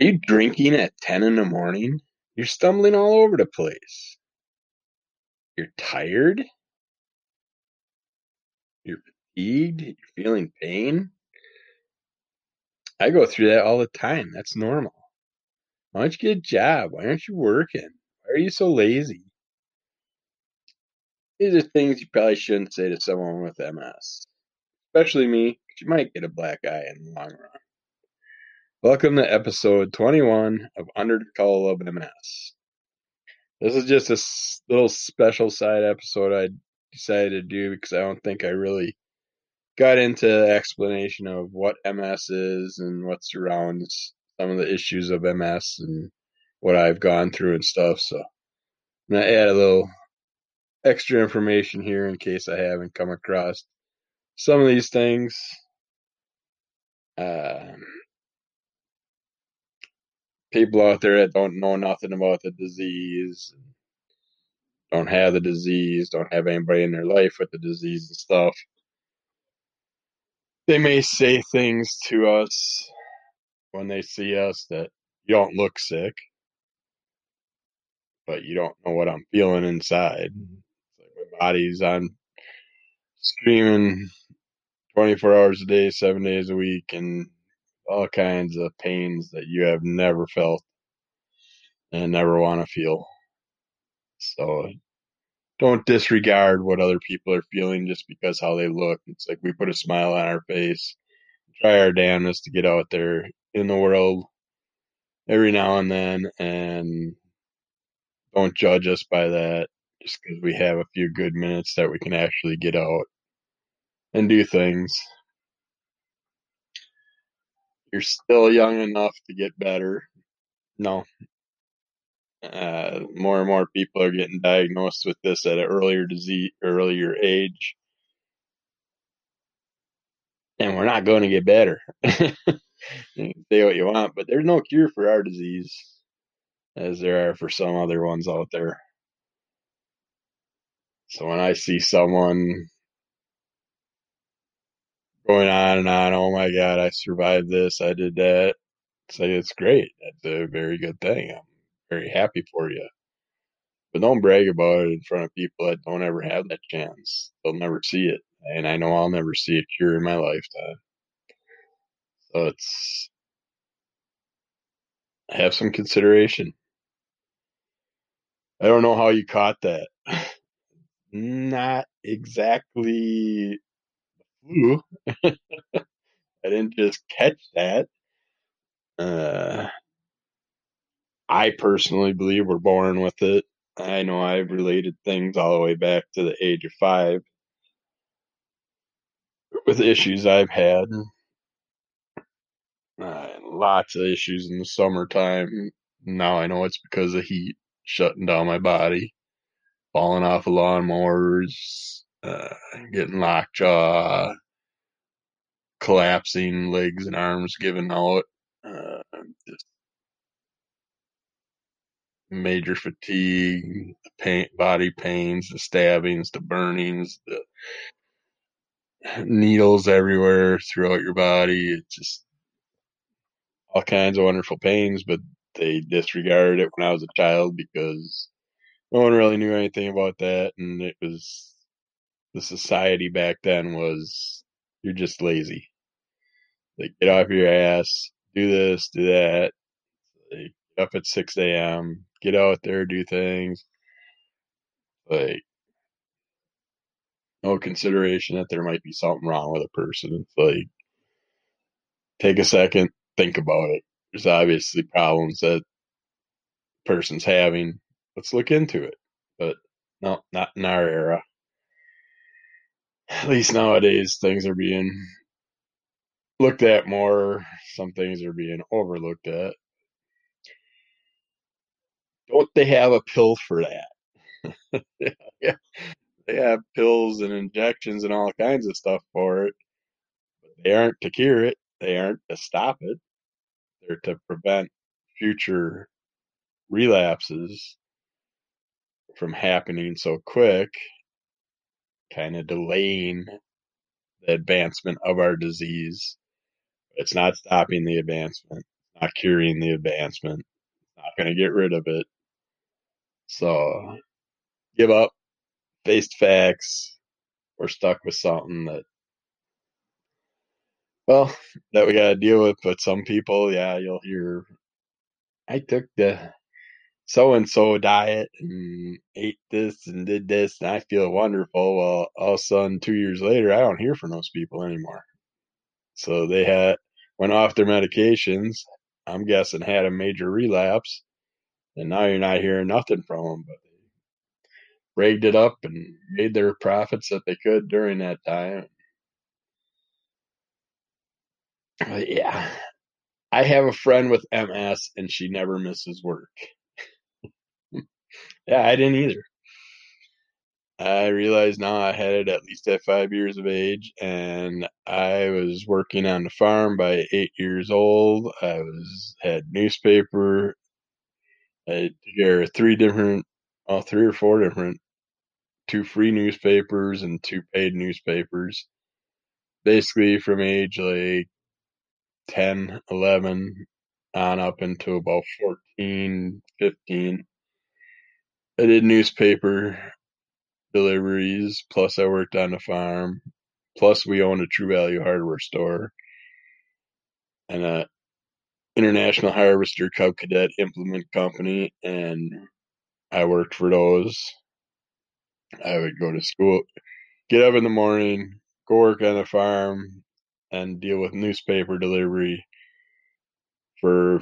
Are you drinking at 10 in the morning? You're stumbling all over the place. You're tired? You're fatigued? You're feeling pain? I go through that all the time. That's normal. Why don't you get a job? Why aren't you working? Why are you so lazy? These are things you probably shouldn't say to someone with MS, especially me, 'cause you might get a black eye in the long run. Welcome to episode 21 of Under the Call of MS. This is just a little special side episode I decided to do because I don't think I really got into explanation of what MS is and what surrounds some of the issues of MS and what I've gone through and stuff. So I'm gonna add a little extra information here in case I haven't come across some of these things. Um, people out there that don't know nothing about the disease, don't have the disease, don't have anybody in their life with the disease and stuff. They may say things to us when they see us that you don't look sick, but you don't know what I'm feeling inside. Mm-hmm. It's like my body's on screaming 24 hours a day, seven days a week, and all kinds of pains that you have never felt and never want to feel. So don't disregard what other people are feeling just because how they look. It's like we put a smile on our face, try our damnedest to get out there in the world every now and then, and don't judge us by that just because we have a few good minutes that we can actually get out and do things. You're still young enough to get better. No. Uh, more and more people are getting diagnosed with this at an earlier disease, earlier age. And we're not going to get better. say what you want, but there's no cure for our disease as there are for some other ones out there. So when I see someone going on and on, oh my God, I survived this, I did that, say it's great. That's a very good thing. I'm very happy for you. But don't brag about it in front of people that don't ever have that chance. They'll never see it. And I know I'll never see a cure in my lifetime. So it's have some consideration. I don't know how you caught that. Not exactly flu. I didn't just catch that. Uh, I personally believe we're born with it. I know I've related things all the way back to the age of five with issues I've had. Uh, lots of issues in the summertime. Now I know it's because of heat shutting down my body, falling off of lawnmowers, uh, getting lockjaw, collapsing legs and arms giving out, uh, just major fatigue, pain, body pains, the stabbings, the burnings, the needles everywhere throughout your body. It's just all kinds of wonderful pains, but they disregarded it when I was a child because no one really knew anything about that, and it was the society back then was you're just lazy. Like get off your ass, do this, do that. Like, get up at six a.m., get out there, do things. Like no consideration that there might be something wrong with a person. It's like take a second, think about it. There's obviously problems that person's having. Let's look into it. But no, not in our era. At least nowadays, things are being looked at more. Some things are being overlooked at. Don't they have a pill for that? yeah, they have pills and injections and all kinds of stuff for it. But they aren't to cure it. They aren't to stop it. They're to prevent future relapses from happening so quick, kind of delaying the advancement of our disease. It's not stopping the advancement, not curing the advancement. Not going to get rid of it. So give up, face facts. We're stuck with something that, well, that we got to deal with. But some people, yeah, you'll hear, I took the so and so diet and ate this and did this and I feel wonderful. Well, all of a sudden, two years later, I don't hear from those people anymore. So they had went off their medications. I'm guessing had a major relapse, and now you're not hearing nothing from them. But they rigged it up and made their profits that they could during that time. But yeah, I have a friend with MS, and she never misses work. Yeah, I didn't either. I realized now I had it at least at five years of age, and I was working on the farm by eight years old. I was had newspaper. I here three different, oh, three or four different, two free newspapers and two paid newspapers. Basically, from age like 10, 11 on up into about 14, 15. I did newspaper deliveries, plus I worked on the farm, plus we owned a True Value hardware store and a International Harvester Cub Cadet Implement Company, and I worked for those. I would go to school, get up in the morning, go work on the farm, and deal with newspaper delivery for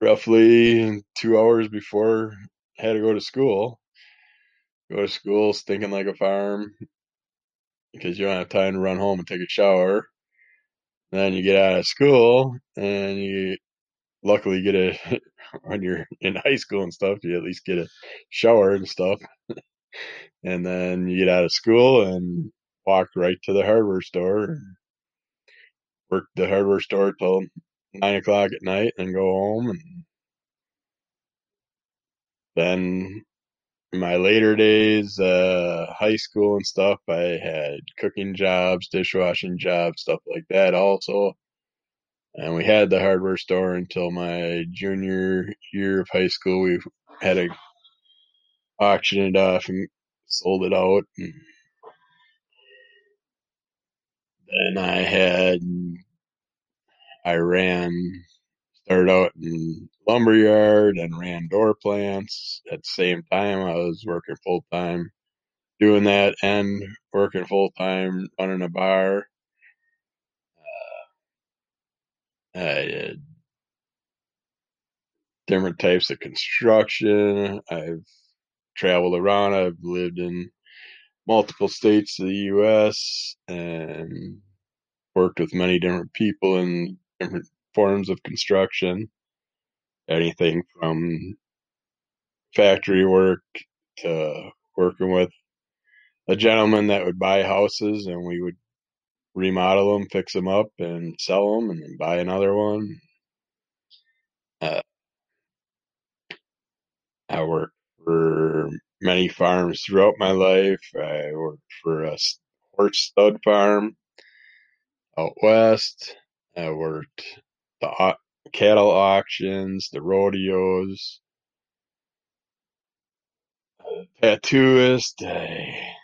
roughly two hours before had to go to school. Go to school stinking like a farm because you don't have time to run home and take a shower. Then you get out of school and you luckily get a when you're in high school and stuff, you at least get a shower and stuff. and then you get out of school and walk right to the hardware store. Work the hardware store till nine o'clock at night and go home and then my later days, uh, high school and stuff, I had cooking jobs, dishwashing jobs, stuff like that also. And we had the hardware store until my junior year of high school. We had to auction it off and sold it out. And then I had, I ran, started out in lumberyard and ran door plants. At the same time, I was working full time doing that and working full time running a bar. Uh, I different types of construction. I've traveled around. I've lived in multiple states of the U.S. and worked with many different people in different forms of construction. Anything from factory work to working with a gentleman that would buy houses and we would remodel them, fix them up, and sell them, and then buy another one. Uh, I worked for many farms throughout my life. I worked for a horse stud farm out west. I worked the cattle auctions, the rodeos, uh, tattooist. I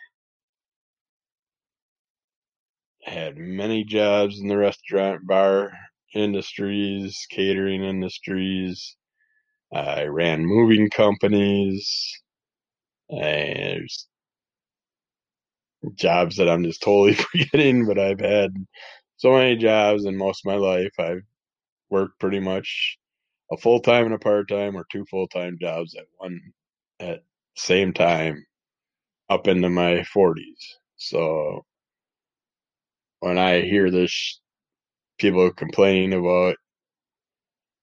had many jobs in the restaurant, bar industries, catering industries. I ran moving companies. And jobs that I'm just totally forgetting, but I've had so many jobs in most of my life. I've worked pretty much a full time and a part time or two full time jobs at one at same time up into my 40s. So when I hear this, people complaining about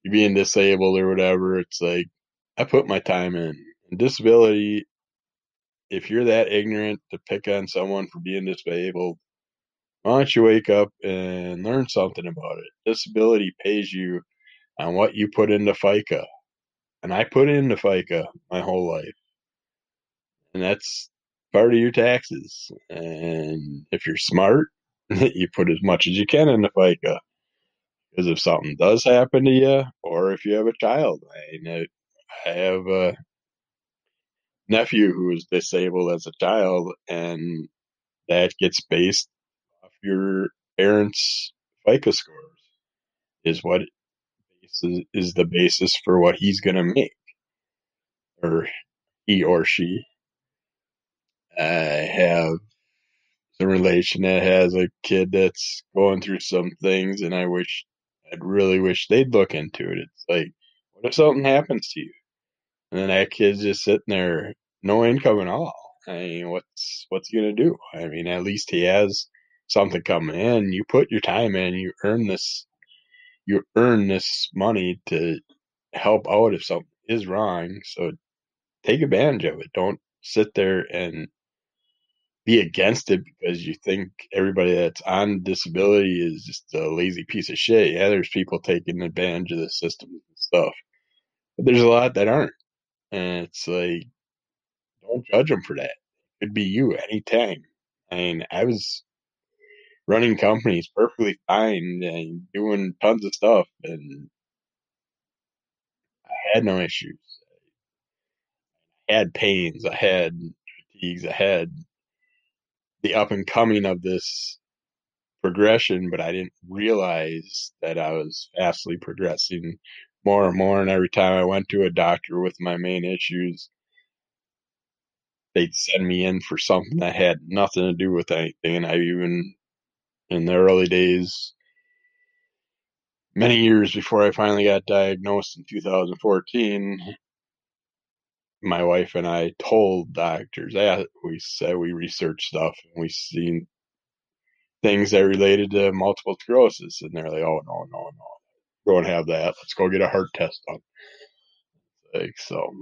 you being disabled or whatever, it's like I put my time in. And disability, if you're that ignorant to pick on someone for being disabled, why don't you wake up and learn something about it? Disability pays you on what you put into FICA. And I put into FICA my whole life. And that's part of your taxes. And if you're smart, you put as much as you can into FICA. Because if something does happen to you, or if you have a child. I, I have a nephew who is disabled as a child, and that gets based your parents' FICO scores, is what is, is the basis for what he's going to make, or he or she. I have a relation that has a kid that's going through some things, and I wish, I'd really wish they'd look into it. It's like, what if something happens to you? And then that kid's just sitting there, no income at all. I mean, what's what's he gonna do? I mean, at least he has something coming in. You put your time in, you earn this, you earn this money to help out if something is wrong. So take advantage of it. Don't sit there and be against it because you think everybody that's on disability is just a lazy piece of shit. Yeah, there's people taking advantage of the system and stuff, but there's a lot that aren't. And it's like, don't judge them for that. It could be you anytime. I mean, I was running companies perfectly fine and doing tons of stuff, and I had no issues. I had pains, I had fatigues, I had the up and coming of this progression, but I didn't realize that I was vastly progressing more and more. And every time I went to a doctor with my main issues, they'd send me in for something that had nothing to do with anything. And I even, in the early days, many years before I finally got diagnosed in 2014, my wife and I told doctors, yeah, we said we researched stuff and we seen things that related to multiple sclerosis. And they're like, oh, no, no, no. don't have that. Let's go get a heart test done. Like, so,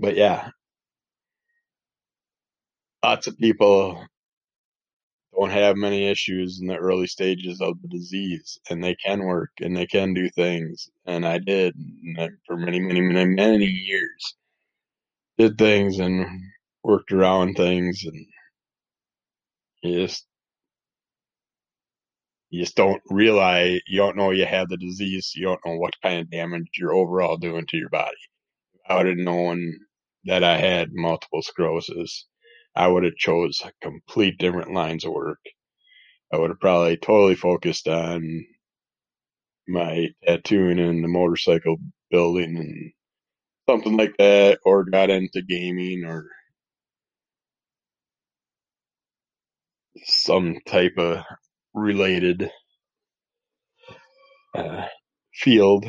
but yeah, lots of people don't have many issues in the early stages of the disease and they can work and they can do things. And I did for many, many, many, many years. Did things and worked around things and you just you just don't realize you don't know you have the disease you don't know what kind of damage you're overall doing to your body i would have known that i had multiple sclerosis i would have chose complete different lines of work. I would have probably totally focused on my tattooing and the motorcycle building and something like that or got into gaming or some type of related uh, field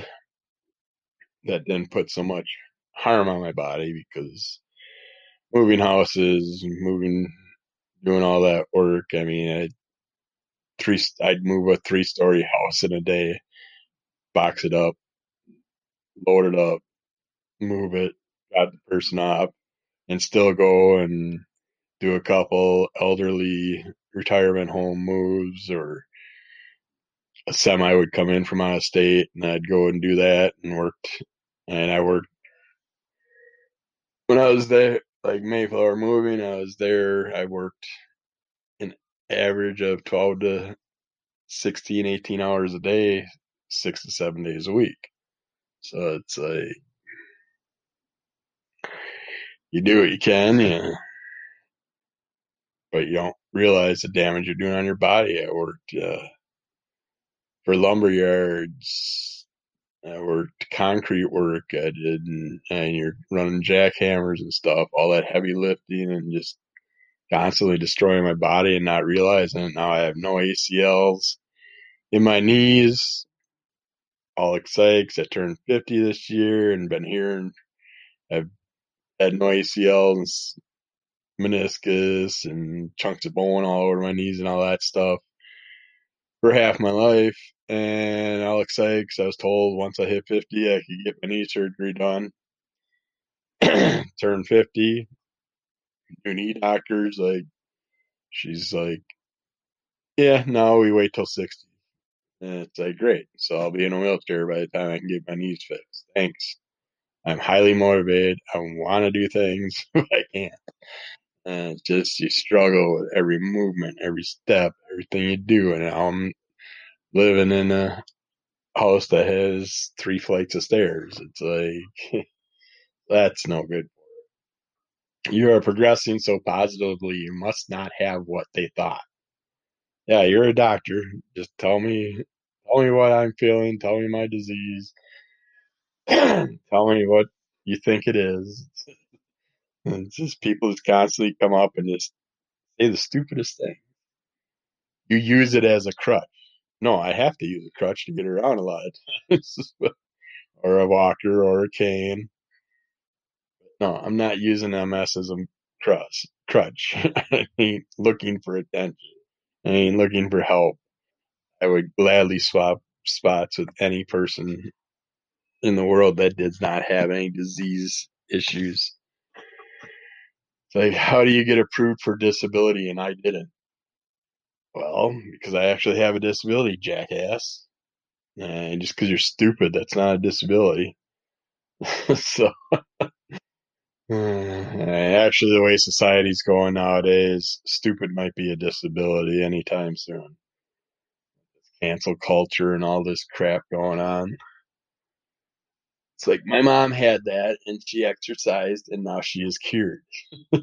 that didn't put so much harm on my body because moving houses, moving, doing all that work. I mean, I three, I'd move a three story house in a day, box it up, load it up, move it, got the person up, and still go and do a couple elderly retirement home moves or a semi would come in from out of state and I'd go and do that and worked and I worked when I was there like Mayflower moving, I was there, I worked an average of twelve to 16, 18 hours a day, six to seven days a week. So it's like you do what you can, yeah. But you don't realize the damage you're doing on your body. I worked uh, for lumber yards. Uh, I worked concrete work. I did, and, and you're running jackhammers and stuff, all that heavy lifting, and just constantly destroying my body and not realizing it. Now I have no ACLs in my knees. All excited because I turned 50 this year and been hearing I've had no ACLs meniscus and chunks of bone all over my knees and all that stuff for half my life and excited because I was told once I hit 50, I could get my knee surgery done. Turn 50, new knee doctors, like, she's like, yeah, no, we wait till 60. And it's like, great. So I'll be in a wheelchair by the time I can get my knees fixed. Thanks. I'm highly motivated. I want to do things, but I can't. And it's just, you struggle with every movement, every step, everything you do. And I'm living in a house that has three flights of stairs. It's like that's no good. You are progressing so positively, you must not have what they thought. Yeah, you're a doctor. Just tell me, tell me what I'm feeling. Tell me my disease. tell me what you think it is. It's just people just constantly come up and just say the stupidest thing. You use it as a crutch. No, I have to use a crutch to get around a lot of times. or a walker or a cane. No, I'm not using MS as a crutch. Crutch. I ain't looking for attention. I ain't looking for help. I would gladly swap spots with any person in the world that does not have any disease issues. It's like, how do you get approved for disability and I didn't? Well, because I actually have a disability, jackass. And just because you're stupid, that's not a disability. so, actually, the way society's going nowadays, stupid might be a disability anytime soon. Cancel culture and all this crap going on. It's like my mom had that and she exercised and now she is cured.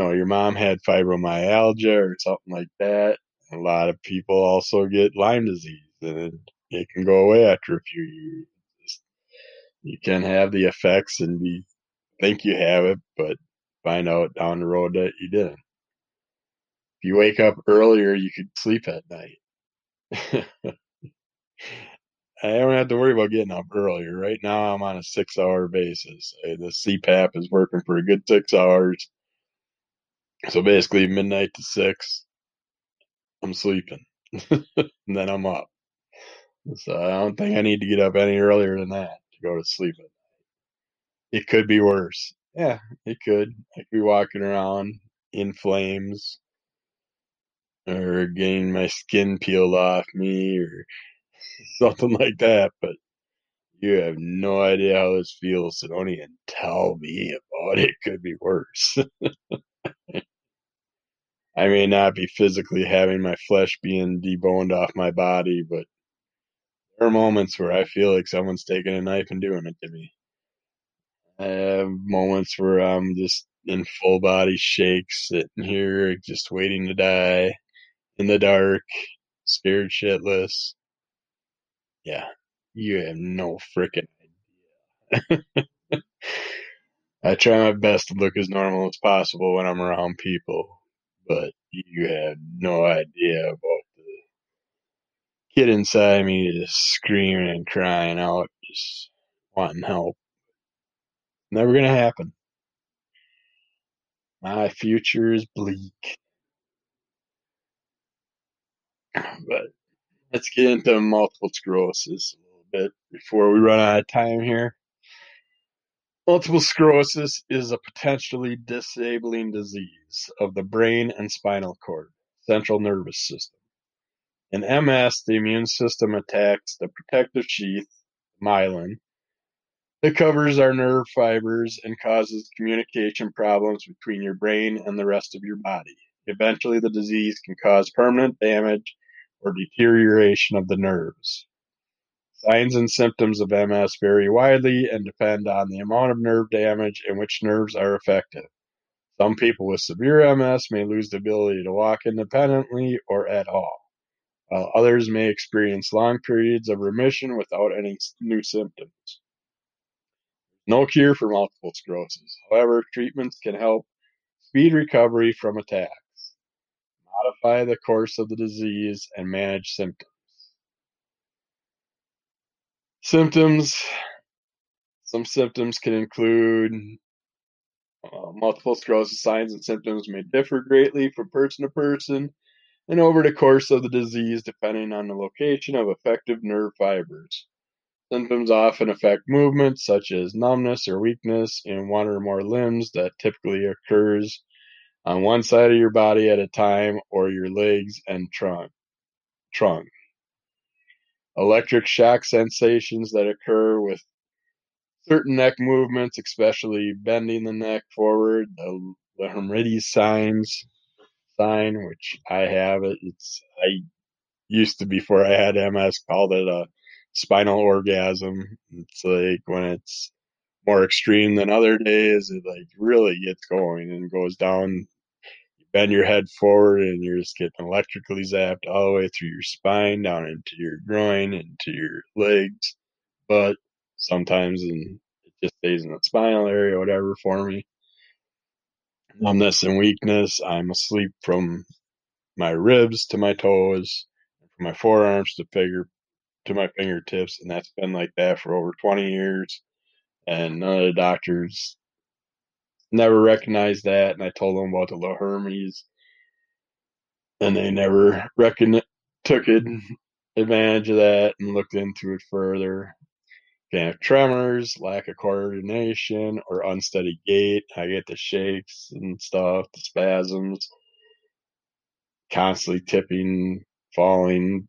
no, your mom had fibromyalgia or something like that. A lot of people also get Lyme disease and it can go away after a few years. You can have the effects and be think you have it, but find out down the road that you didn't. If you wake up earlier, you could sleep at night. I don't have to worry about getting up earlier. Right now, I'm on a six hour basis. The CPAP is working for a good six hours. So basically, midnight to six, I'm sleeping. and then I'm up. So I don't think I need to get up any earlier than that to go to sleep at night. It could be worse. Yeah, it could. I could be walking around in flames or getting my skin peeled off me or something like that, but you have no idea how this feels, so don't even tell me about it. it could be worse. I may not be physically having my flesh being deboned off my body, but there are moments where I feel like someone's taking a knife and doing it to me. I have moments where I'm just in full body shakes, sitting here just waiting to die in the dark, scared shitless. Yeah, you have no freaking idea. I try my best to look as normal as possible when I'm around people, but you have no idea about the kid inside me just screaming and crying out, just wanting help. Never gonna happen. My future is bleak. But let's get into multiple sclerosis a little bit before we run out of time here. Multiple sclerosis is a potentially disabling disease of the brain and spinal cord, central nervous system. In MS, the immune system attacks the protective sheath, myelin, that covers our nerve fibers and causes communication problems between your brain and the rest of your body. Eventually, the disease can cause permanent damage or deterioration of the nerves. Signs and symptoms of MS vary widely and depend on the amount of nerve damage and which nerves are affected. Some people with severe MS may lose the ability to walk independently or at all, while others may experience long periods of remission without any new symptoms. No cure for multiple sclerosis. However, treatments can help speed recovery from attacks, modify the course of the disease, and manage symptoms. Symptoms. Some symptoms can include uh, multiple sclerosis signs and symptoms may differ greatly from person to person and over the course of the disease depending on the location of affected nerve fibers. Symptoms often affect movement such as numbness or weakness in one or more limbs that typically occurs on one side of your body at a time or your legs and trunk. trunk electric shock sensations that occur with certain neck movements, especially bending the neck forward, the, the signs sign, which I have it. It's I used to before I had MS called it a spinal orgasm. It's like when it's more extreme than other days, it like really gets going and goes down. Bend your head forward and you're just getting electrically zapped all the way through your spine, down into your groin, into your legs. But sometimes and it just stays in the spinal area, whatever for me. Numbness and weakness. I'm asleep from my ribs to my toes, from my forearms to finger to my fingertips, and that's been like that for over 20 years. And none of the doctors never recognized that. And I told them about the Lhermitte's, and they never recon- took it, advantage of that and looked into it further. Can have tremors, lack of coordination, or unsteady gait. I get the shakes and stuff, the spasms, constantly tipping, falling.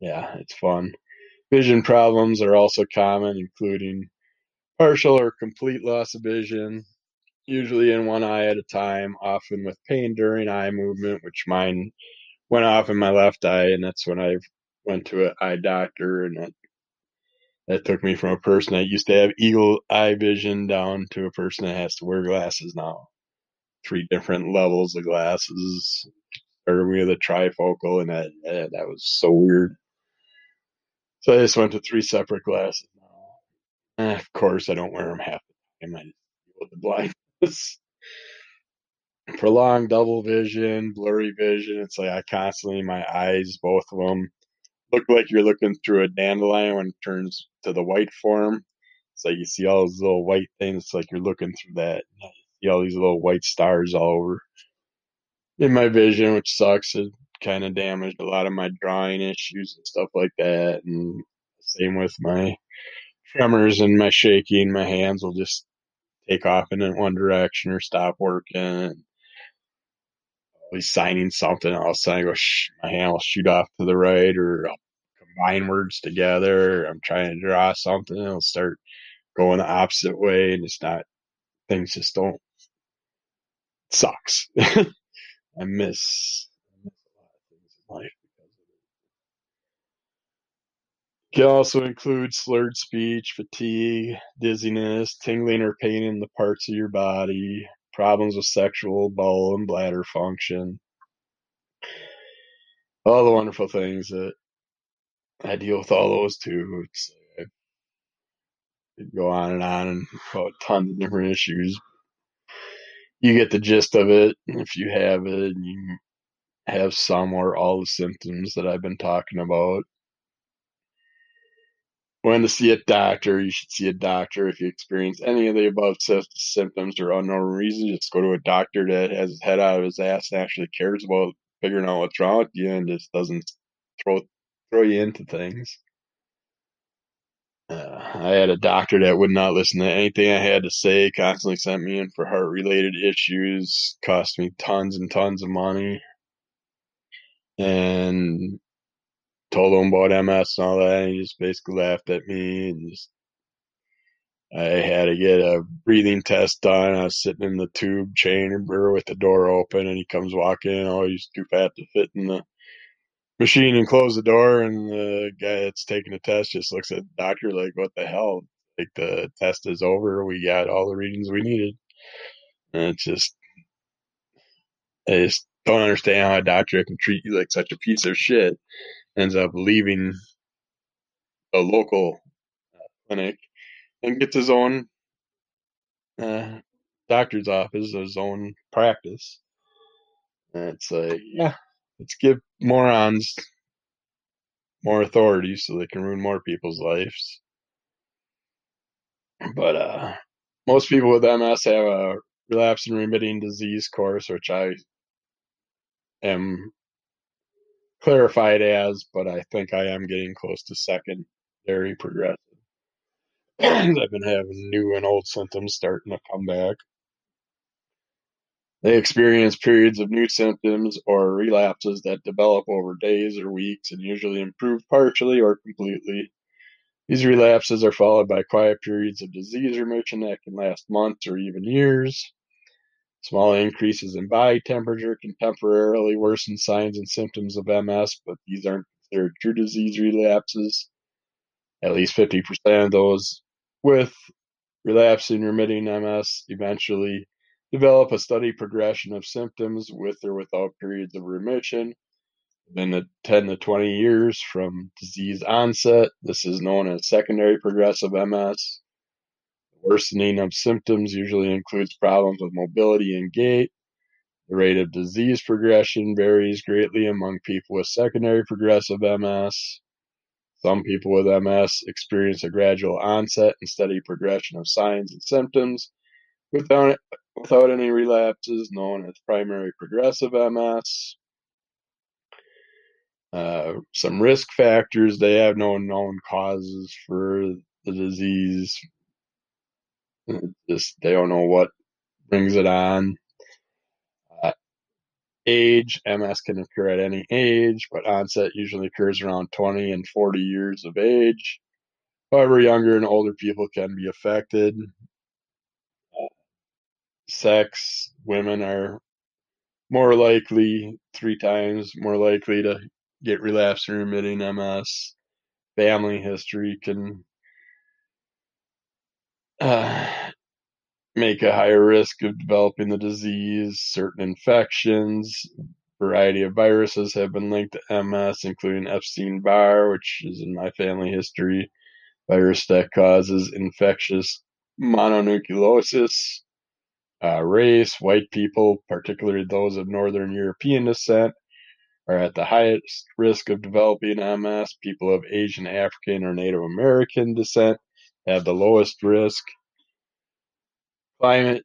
Yeah, it's fun. Vision problems are also common, including partial or complete loss of vision, usually in one eye at a time, often with pain during eye movement, which mine went off in my left eye, and that's when I went to an eye doctor, and that, that took me from a person that used to have eagle eye vision down to a person that has to wear glasses now. Three different levels of glasses. Started with a trifocal, and that that was so weird. So I just went to three separate glasses Eh, of course, I don't wear them half the time. I deal with the blindness. Prolonged double vision, blurry vision. It's like I constantly, my eyes, both of them, look like you're looking through a dandelion when it turns to the white form. It's like you see all those little white things. It's like you're looking through that. You see all these little white stars all over in my vision, which sucks. It kind of damaged a lot of my drawing issues and stuff like that. And same with my tremors and my shaking. My hands will just take off in one direction or stop working. Be signing something, all of a sudden I go, shh, my hand will shoot off to the right, or I'll combine words together. I'm trying to draw something, it'll start going the opposite way, and it's not. Things just don't. Sucks. I miss a lot of things in life because of it. Can also include slurred speech, fatigue, dizziness, tingling or pain in the parts of your body, problems with sexual, bowel, and bladder function. All the wonderful things that I deal with all those too. It's, uh, could go on and on and about tons of different issues. You get the gist of it if you have it and you have some or all the symptoms that I've been talking about. When to see a doctor, you should see a doctor if you experience any of the above symptoms or unknown reasons. Just go to a doctor that has his head out of his ass and actually cares about figuring out what's wrong with you and just doesn't throw throw you into things. Uh, I had a doctor that would not listen to anything I had to say, constantly sent me in for heart related issues, cost me tons and tons of money, and told him about MS and all that, and he just basically laughed at me and just I had to get a breathing test done. I was sitting in the tube chamber with the door open, and he comes walking in. Oh, he's too fat to fit in the machine and close the door. And the guy that's taking the test just looks at the doctor like, "What the hell? Like the test is over. We got all the readings we needed." And it's just, I just don't understand how a doctor can treat you like such a piece of shit. Ends up leaving a local clinic and gets his own uh, doctor's office, his own practice. And it's like, yeah, let's give morons more authority so they can ruin more people's lives. But uh, most people with MS have a relapse and remitting disease course, which I am clarified as, but I think I am getting close to secondary progressive. I've been having new and old symptoms starting to come back. They experience periods of new symptoms or relapses that develop over days or weeks and usually improve partially or completely. These relapses are followed by quiet periods of disease remission that can last months or even years. Small increases in body temperature can temporarily worsen signs and symptoms of MS, but these aren't considered true disease relapses. At least 50% of those with relapsing remitting MS eventually develop a steady progression of symptoms with or without periods of remission. Within the 10 to 20 years from disease onset, this is known as secondary progressive MS. Worsening of symptoms usually includes problems with mobility and gait. The rate of disease progression varies greatly among people with secondary progressive MS. Some people with MS experience a gradual onset and steady progression of signs and symptoms without, without any relapses, known as primary progressive MS. Uh, some risk factors they have no known causes for the disease just they don't know what brings it on. Uh, age, MS can occur at any age, but onset usually occurs around 20 and 40 years of age. However, younger and older people can be affected. Uh, sex, women are more likely, three times more likely to get relapsed and remitting MS. Family history can make a higher risk of developing the disease. Certain infections, variety of viruses have been linked to MS, including Epstein Barr, which is in my family history, virus that causes infectious mononucleosis. Uh, race, white people, particularly those of Northern European descent, are at the highest risk of developing MS. People of Asian, African, or Native American descent have the lowest risk. Climate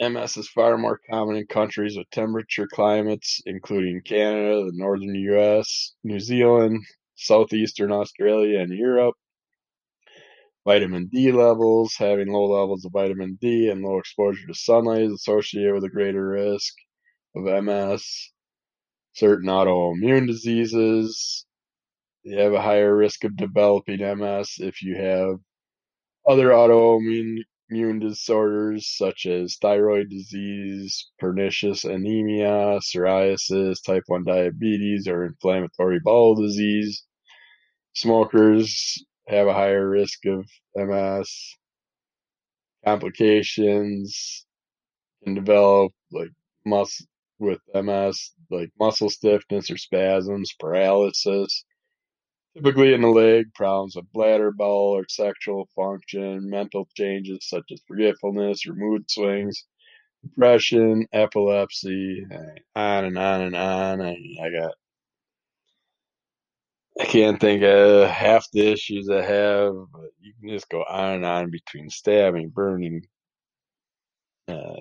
MS is far more common in countries with temperature climates, including Canada, the northern US, New Zealand, southeastern Australia, and Europe. Vitamin D levels, having low levels of vitamin D and low exposure to sunlight is associated with a greater risk of MS. Certain autoimmune diseases, you have a higher risk of developing MS if you have other autoimmune immune disorders such as thyroid disease, pernicious anemia, psoriasis, type 1 diabetes, or inflammatory bowel disease. Smokers have a higher risk of MS. Complications can develop like muscle with MS, like muscle stiffness or spasms, paralysis, Typically in the leg, problems with bladder, bowel, or sexual function, mental changes such as forgetfulness or mood swings, depression, epilepsy, on and on and on. I, I got, I can't think of half the issues I have, you can just go on and on between stabbing, burning, uh,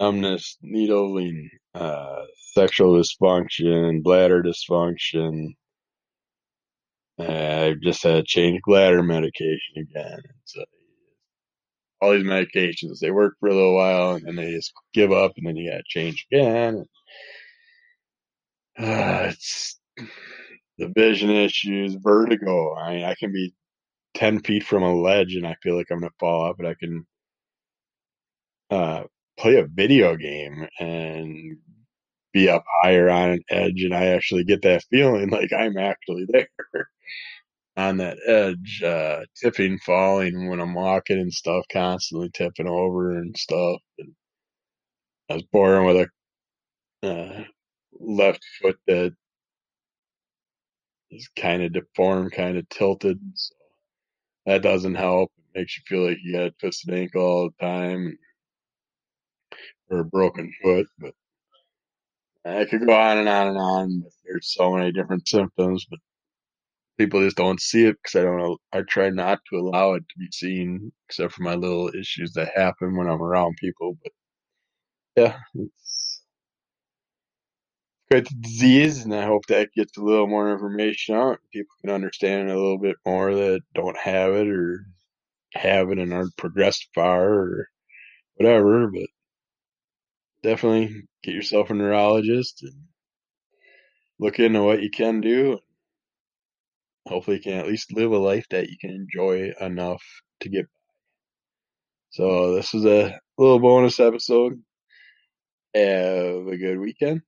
numbness, needling, uh, sexual dysfunction, bladder dysfunction, I've just had to change bladder medication again. So all these medications, they work for a little while and then they just give up and then you got to change again. Uh, it's the vision issues, vertigo. I mean, I can be 10 feet from a ledge and I feel like I'm going to fall off, but I can uh, play a video game and be up higher on an edge and I actually get that feeling like I'm actually there on that edge, uh, tipping, falling when I'm walking and stuff, constantly tipping over and stuff. And I was born with a uh, left foot that is kind of deformed, kind of tilted. So that doesn't help. It makes you feel like you got a twisted ankle all the time or a broken foot. But Uh, I could go on and on and on. There's so many different symptoms, but people just don't see it because I don't. I try not to allow it to be seen, except for my little issues that happen when I'm around people. But yeah, it's quite the disease, and I hope that gets a little more information out. People can understand it a little bit more that don't have it or have it and aren't progressed far or whatever. But definitely get yourself a neurologist and look into what you can do hopefully you can at least live a life that you can enjoy enough to get. So this was a little bonus episode. Have a good weekend.